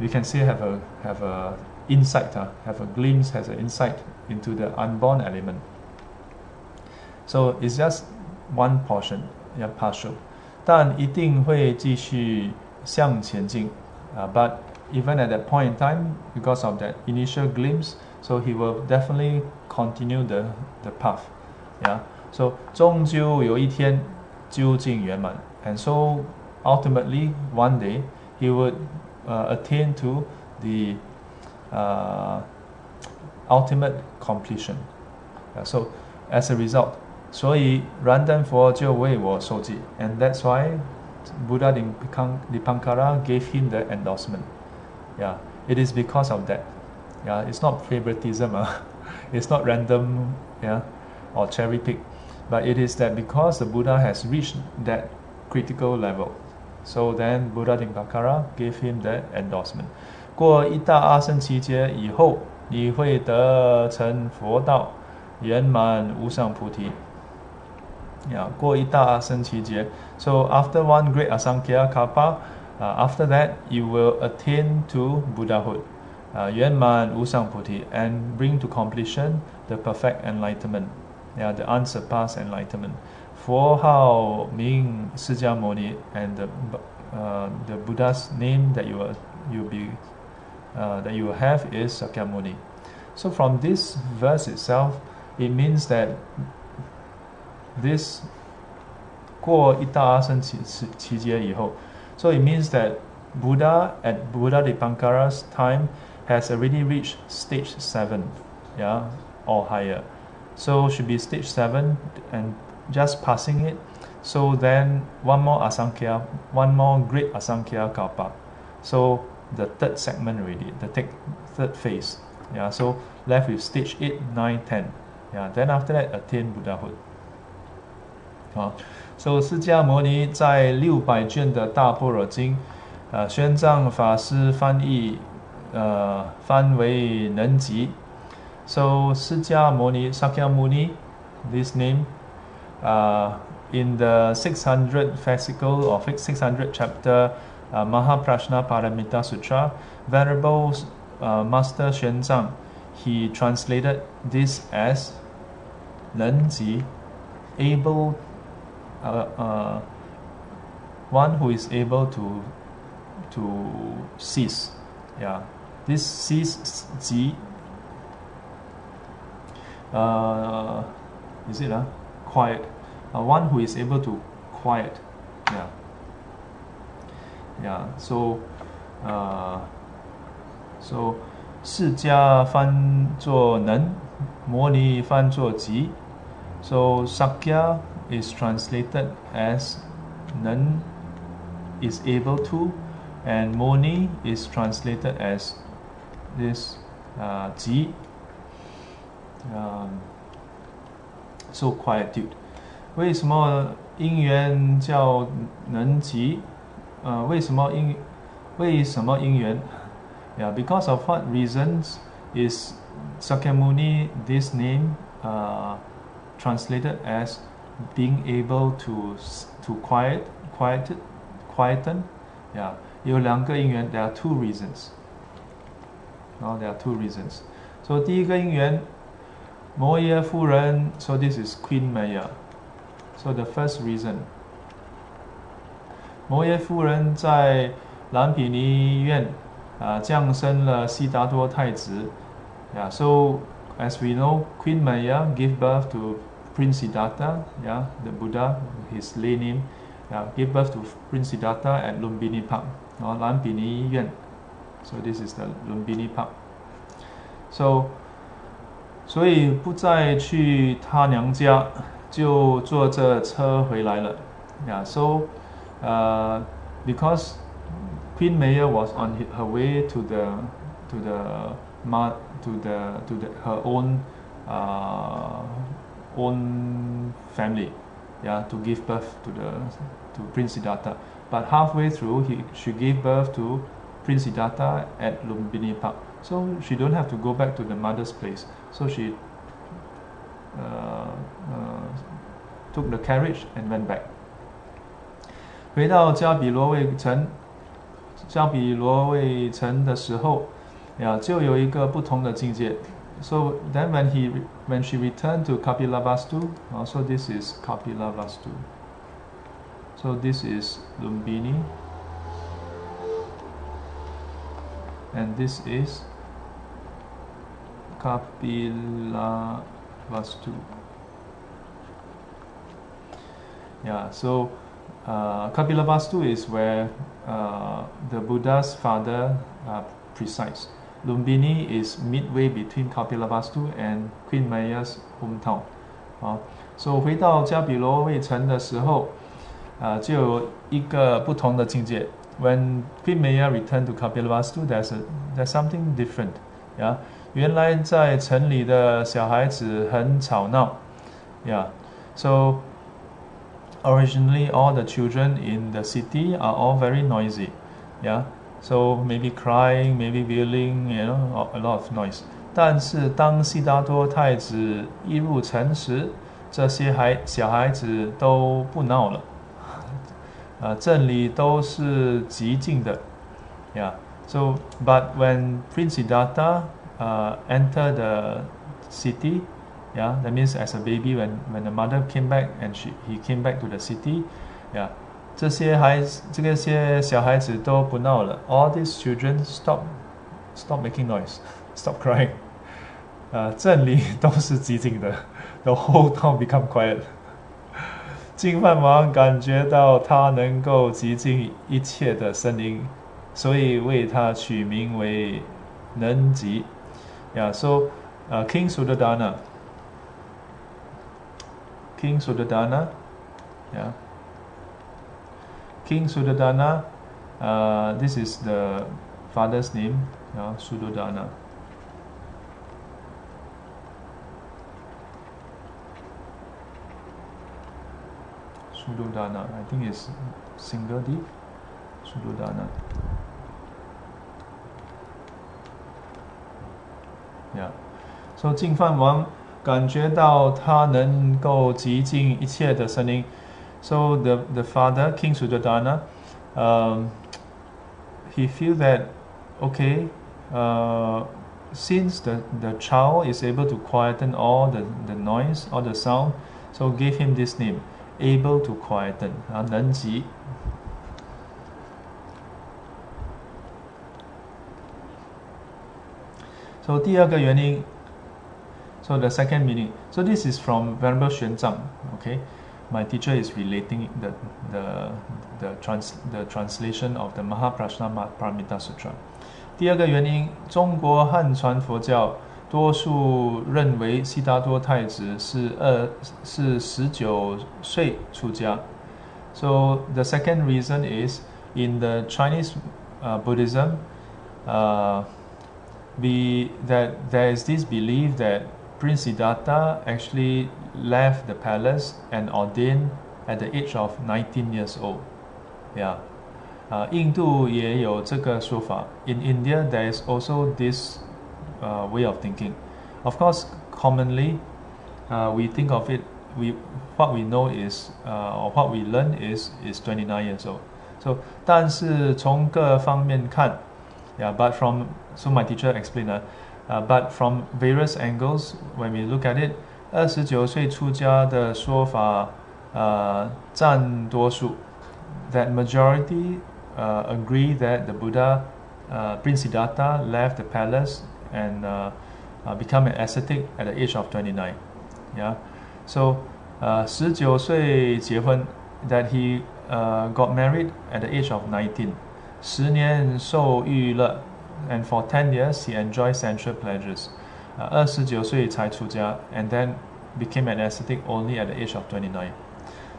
we can say have a have a insight, uh, have a glimpse, has an insight into the unborn element. So it's just one portion, yeah, partial. 但一定会继续向前进. Uh, but even at that point in time, because of that initial glimpse, so he will definitely continue the the path. Yeah. So 终究有一天究竟圆满. And so ultimately one day he would uh, attain to the uh, ultimate completion. Yeah, so as a result, 所以燃灯佛就为我受记, and that's why Buddha Dipankara gave him the endorsement. Yeah, it is because of that. yeah it's not favoritism uh. *laughs* it's not random yeah or cherry pick. But it is that because the Buddha has reached that critical level so then Buddha Dipankara gave him that endorsement. 过一大阿僧祇劫以后你会得成佛道圆满无上菩提 yeah so after one great asankhya kappa uh, after that you will attain to Buddhahood uh, 圆满无上菩提, and bring to completion the perfect enlightenment, yeah, the unsurpassed enlightenment. 佛号名释迦牟尼 and the, uh, the Buddha's name that you will you be uh, that you will have is Sakyamuni. So from this verse itself, it means that this 过一大阿僧只劫以后, so it means that Buddha at Buddha Dipankara's time has already reached stage seven, yeah, or higher. So should be stage seven and just passing it. So then one more asankhya, one more great asankhya kalpa. So the third segment already, the third phase. Yeah, so left with stage 8, 9, 10. Yeah, then after that attain Buddhahood. 啊，所以释迦牟尼在六百卷的大般若经，呃，宣藏法师翻译， uh, 翻为能级。So Sakyamuni, this name, uh, in the 600 fascicle or 600 chapter uh, Mahaprajna Paramita Sutra, Venerable uh, Master Xuanzang, he translated this as Renji, able, uh, one who is able to to cease. Yeah. this cease ji. Uh, is it uh, quiet? Uh, one who is able to quiet. Yeah. Yeah. So, uh, so 释迦翻作能，摩尼翻作吉。So Sakya is translated as Nan is able to, and Moni is translated as this uh, Ji. Um, so quietude. 为什么因缘叫能吉？呃，为什么因为什么因缘？Yeah, because of what reasons is Sakyamuni this name uh, translated as being able to to quiet quiet quieten yeah 有两个因缘 there are two reasons now there are two reasons so 第一个因缘摩耶夫人 so this is Queen Maya so the first reason 摩耶夫人在兰比尼院啊降生了悉达多太子 yeah so as we know Queen Maya gave birth to Prince Siddhartha, yeah, the Buddha, his lay name, yeah, gave birth to Prince Siddhartha at Lumbini Park, or Lumbini Yuan. So this is the Lumbini Park. So，所以不再去他娘家，就坐这车回来了。Yeah, so, uh, because Queen Maya was on her way to the to the ma, to the to the her own uh, own family, yeah, to give birth to the to Prince Siddhartha. But halfway through, he she gave birth to Prince Siddhartha at Lumbini Park. So she don't have to go back to the mother's place. So she uh, uh, took the carriage and went back. 回到加比罗卫城，加比罗卫城的时候，呀，就有一个不同的境界。so then when he when she returned to Kapilavastu, also this is Kapilavastu. So this is Lumbini. And this is Kapilavastu. Yeah, so uh, Kapilavastu is where uh, the Buddha's father uh, presides. Lumbini is midway between Kapilavastu and Queen Maya's hometown. 啊，所以回到加比罗卫城的时候，啊，就有一个不同的境界。 When Queen Maya returned to Kapilavastu, there's a there's something different. 呀，原来在城里的小孩子很吵闹。Yeah, so originally all the children in the city are all very noisy. Yeah. So maybe crying, maybe wailing, you know, a lot of noise. 但是当悉达多太子一入城时，这些孩小孩子都不闹了， 啊，镇里都是寂静的，Yeah. So, but when Prince Siddhartha uh, entered the city, yeah, that means as a baby, when when the mother came back and she he came back to the city, yeah. 这些孩子，这些小孩子都不闹了。All these children stop, stop making noise, *laughs* stop crying. 啊，镇里都是寂静的，the whole town become quiet. 金饭王感觉到他能够极尽一切的声音，所以为他取名为能寂。Yeah, so, uh, King suddhanna King Suddhodana, yeah. King Suddhodana, uh, this is the father's name, uh, Suddhodana. Suddhodana, I think it's single D, Suddhodana. Yeah. So 净饭王感觉到他能够极尽一切的声音。so the, the father, King Suddhodana, um, he feel that, okay, uh, since the, the child is able to quieten all the, the noise, all the sound, so gave him this name, able to quieten 啊，能及。So 第二个原因，So the second meaning. So this is from Venerable Xuan Okay, my teacher is relating the the the trans the translation of the Mahaprajna Paramita Sutra. 多数认为悉达多太子是二是十九岁出家。So the second reason is in the Chinese uh, Buddhism, uh, we that there is this belief that Prince Siddhartha actually left the palace and ordained at the age of 19 years old. Yeah. Uh, 印度也有这个说法. In India, there is also this uh, way of thinking. Of course, commonly, uh, we think of it. We what we know is, uh, or what we learn is, is 29 years old. So, 但是从各方面看, yeah. But from so my teacher explained that. Uh, but from various angles, when we look at it, 二十九岁出家的说法，呃，占多数。That majority uh, agree that the Buddha, uh, Prince Siddhartha, left the palace and uh, uh, become an ascetic at the age of 29. Yeah, so uh, 19岁结婚 that he uh, got married at the age of 19. 十年受欲乐 and for 10 years he enjoyed sensual pleasures. 二十九岁才出家 and then became an ascetic only at the age of 29.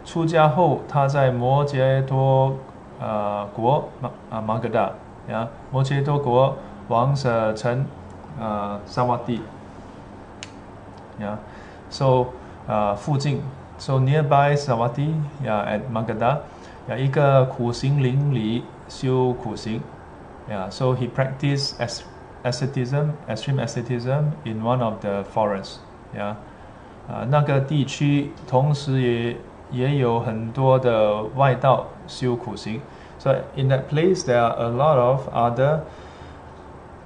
出家后，他在摩羯多呃国马啊马格达呀，摩羯多国王舍城 呃萨瓦蒂呀，so 呃附近，so nearby Savatthi 呀 at Magadha 呀一个苦行林里修苦行呀，so he practiced as asceticism extreme asceticism in one of the forests 呀，啊那个地区同时也也有很多的外道修苦行。So in that place there are a lot of other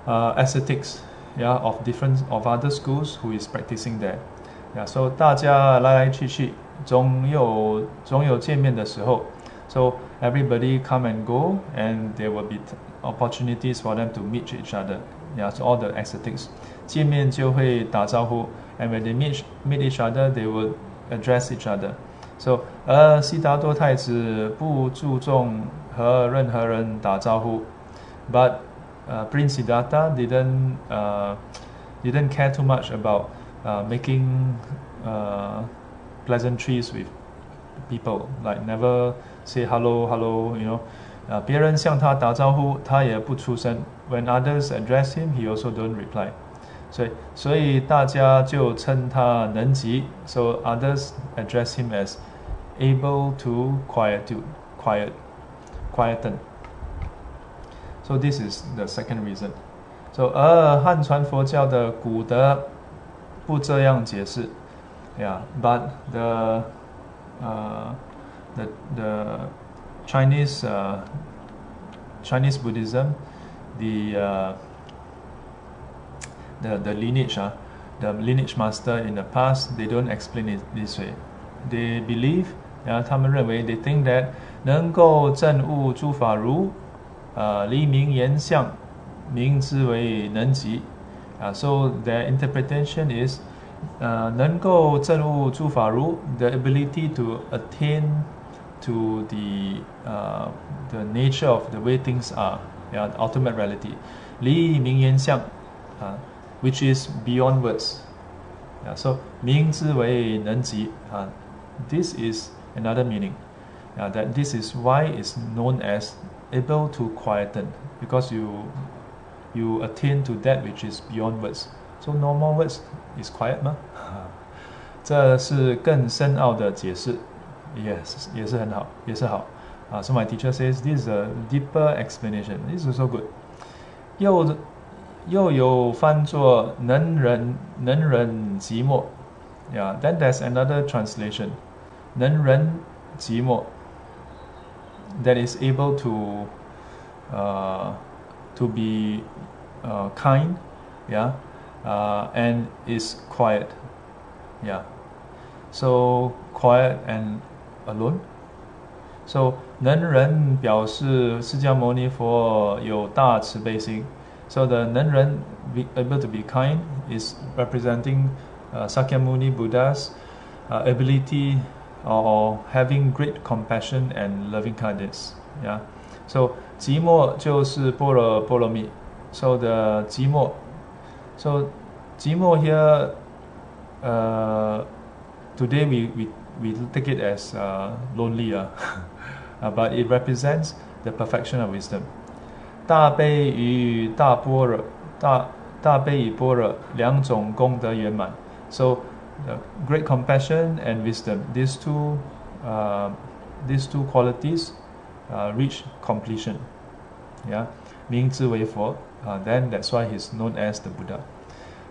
uh, ascetics, yeah, of different of other schools who is practicing there. Yeah, so 大家来来去去，总有总有见面的时候。So everybody come and go, and there will be opportunities for them to meet each other. Yeah, so all the ascetics. 见面就会打招呼，and when they meet meet each other, they will address each other. So 而悉达多太子不注重和任何人打招呼，but uh, Prince Siddhartha didn't uh, didn't care too much about uh, making uh, pleasantries with people, like never say hello, hello, you know. 啊，别人向他打招呼，他也不出声。When others address him, he also don't reply. 所以，所以大家就称他能吉。So others address him as able to quietude, quiet, quieten. So this is the second reason. So 而汉传佛教的古德不这样解释，Yeah, but the uh, the the Chinese uh, Chinese Buddhism, the uh, the the lineage, uh, the lineage master in the past, they don't explain it this way. They believe, 然后他们认为，they think that 能够证悟诸法如， 呃，离名言相，名之为能及。啊，so their interpretation is，呃，能够证悟诸法如，the ability to attain to the uh, the nature of the way things are, yeah, the ultimate reality. 离名言相，啊，which is beyond words. Yeah, so 名之为能及啊，this is another meaning. Uh, that this is why it's known as able to quieten because you you attain to that which is beyond words. So normal words is quiet 吗？*laughs* 这是更深奥的解释，yes 也是很好，也是好。啊、uh,，so my teacher says this is a deeper explanation. This is also good. 又又有翻作能忍能忍寂寞，yeah. Then there's another translation. 能忍寂寞 that is able to uh, to be uh, kind yeah uh, and is quiet yeah so quiet and alone so 能人表示释迦牟尼佛有大慈悲心 So the Nanren be able to be kind is representing uh, Sakyamuni Buddha's uh, ability or having great compassion and loving kindness. Yeah. So 寂寞就是般若波罗蜜。So the 寂寞 so 寂寞 here uh, today we, we, we take it as uh, lonely uh, *laughs* but it represents the perfection of wisdom. 大悲与大般若，大大悲与般若两种功德圆满。So, uh, great compassion and wisdom, these two, uh, these two qualities uh, reach completion. Yeah, 名之为佛 uh, then that's why he's known as the Buddha.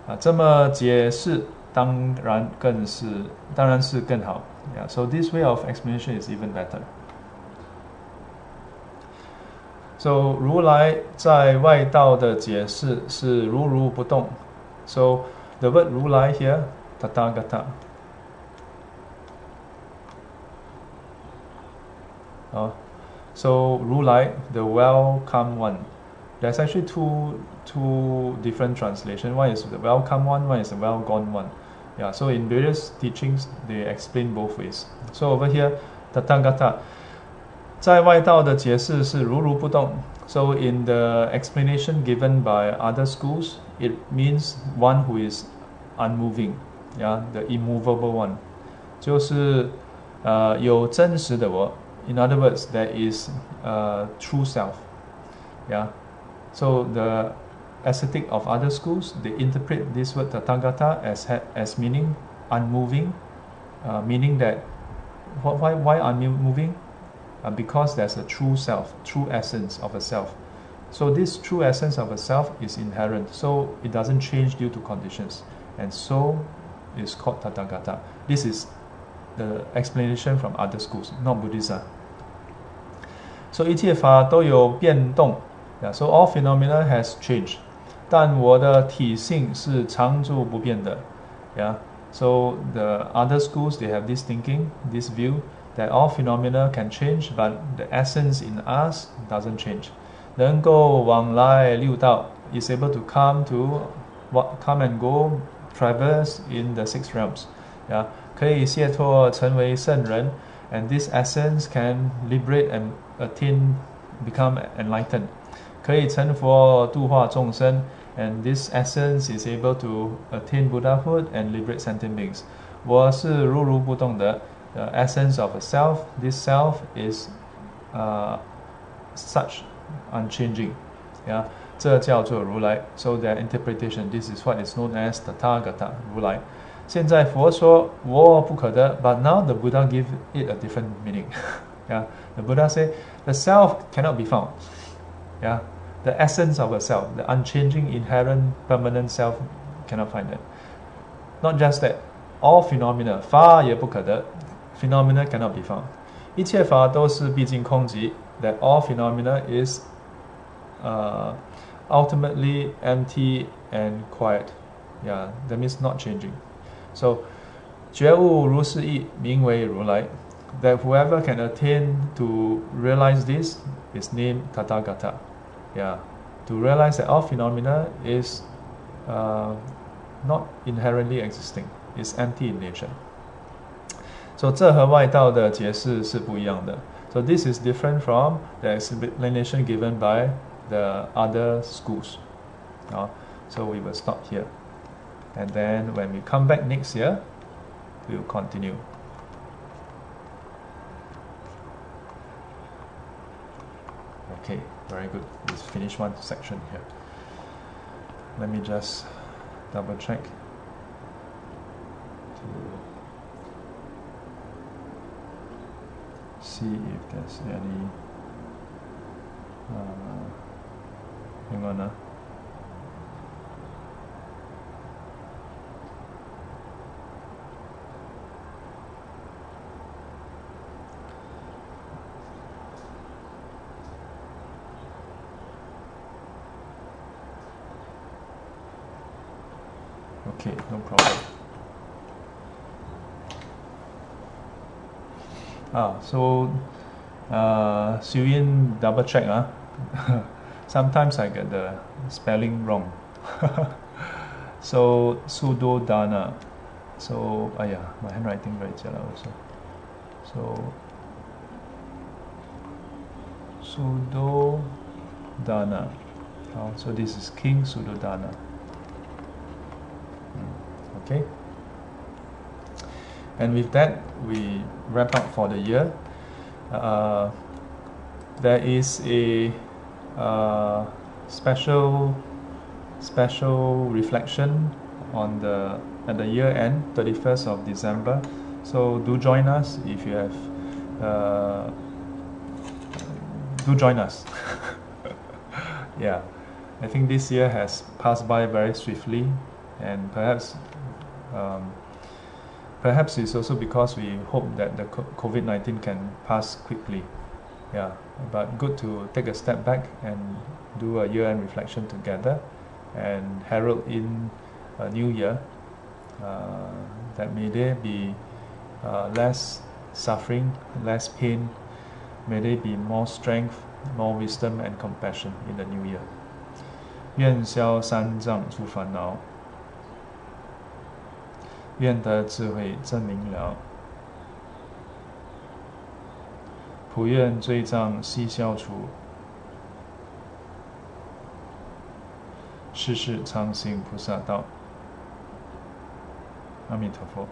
啊，这么解释当然更是当然是更好。Yeah, so this way of explanation is even better. So 如来在外道的解释是如如不动。So the word 如来 here, Tathagata. Uh, so 如来 the welcome one. There's actually two two different translation. One is the welcome one, one is the well gone one. Yeah, so in various teachings they explain both ways. So over here, Tathagata. 在外道的解释是如如不动。So in the explanation given by other schools, it means one who is unmoving, yeah, the immovable one. 就是呃有真实的我。In other words, there is a true self. Yeah. So the ascetic of other schools, they interpret this word Tathagata as as meaning unmoving, uh, meaning that why why unmoving? uh, because there's a true self, true essence of a self. So this true essence of a self is inherent, so it doesn't change due to conditions, and so is called Tathagata. This is the explanation from other schools, not Buddhism. So 一切法都有变动，yeah, so all phenomena has changed，但我的体性是常住不变的，yeah. So the other schools they have this thinking, this view that all phenomena can change, but the essence in us doesn't change. 能够往来六道 is able to come to what come and go, traverse in the six realms. Yeah, 可以解脱成为圣人 and this essence can liberate and attain, become enlightened. 可以成佛度化众生 and this essence is able to attain Buddhahood and liberate sentient beings. 我是如如不动的。the essence of a self. This self is uh, such unchanging. Yeah, 这叫做如来. So their interpretation, this is what is known as Tathagata, 如来. 现在佛说我不可得, but now the Buddha give it a different meaning. *laughs* yeah, the Buddha say the self cannot be found. Yeah, the essence of a self, the unchanging, inherent, permanent self, cannot find it. Not just that, all phenomena 法也不可得 phenomena cannot be found. 一切法都是毕竟空寂. That all phenomena is uh, ultimately empty and quiet. Yeah, that means not changing. So, 觉悟如是意，名为如来. That whoever can attain to realize this is named Tathagata. Yeah, to realize that all phenomena is uh, not inherently existing, is empty in nature. So 这和外道的解释是不一样的。So this is different from the explanation given by the other schools. Uh, so we will stop here. And then when we come back next year, we will continue. Okay, very good. Let's finish one section here. Let me just double check. see if there's any uh, hang on. Okay, no problem. Ah, so uh, Suyin double check ah. *laughs* Sometimes I get the spelling wrong. *laughs* so Suddhodana. So, ah yeah, my handwriting very jelly also. So, Suddhodana. Oh, so this is King Suddhodana. Hmm, okay. And with that, we wrap up for the year. Uh, there is a uh, special special reflection on the at the year end, 31st of December. So do join us if you have. Uh, do join us. *laughs* yeah, I think this year has passed by very swiftly, and perhaps. Um, perhaps it's also because we hope that the COVID 19 can pass quickly Yeah, but good to take a step back and do a year end reflection together and herald in a new year. Uh, that may there be uh, less suffering, less pain, may there be more strength, more wisdom and compassion in the new year. 愿消三障诸烦恼，愿得智慧真明了。 普愿罪障悉消除，世世常行菩萨道。阿弥陀佛。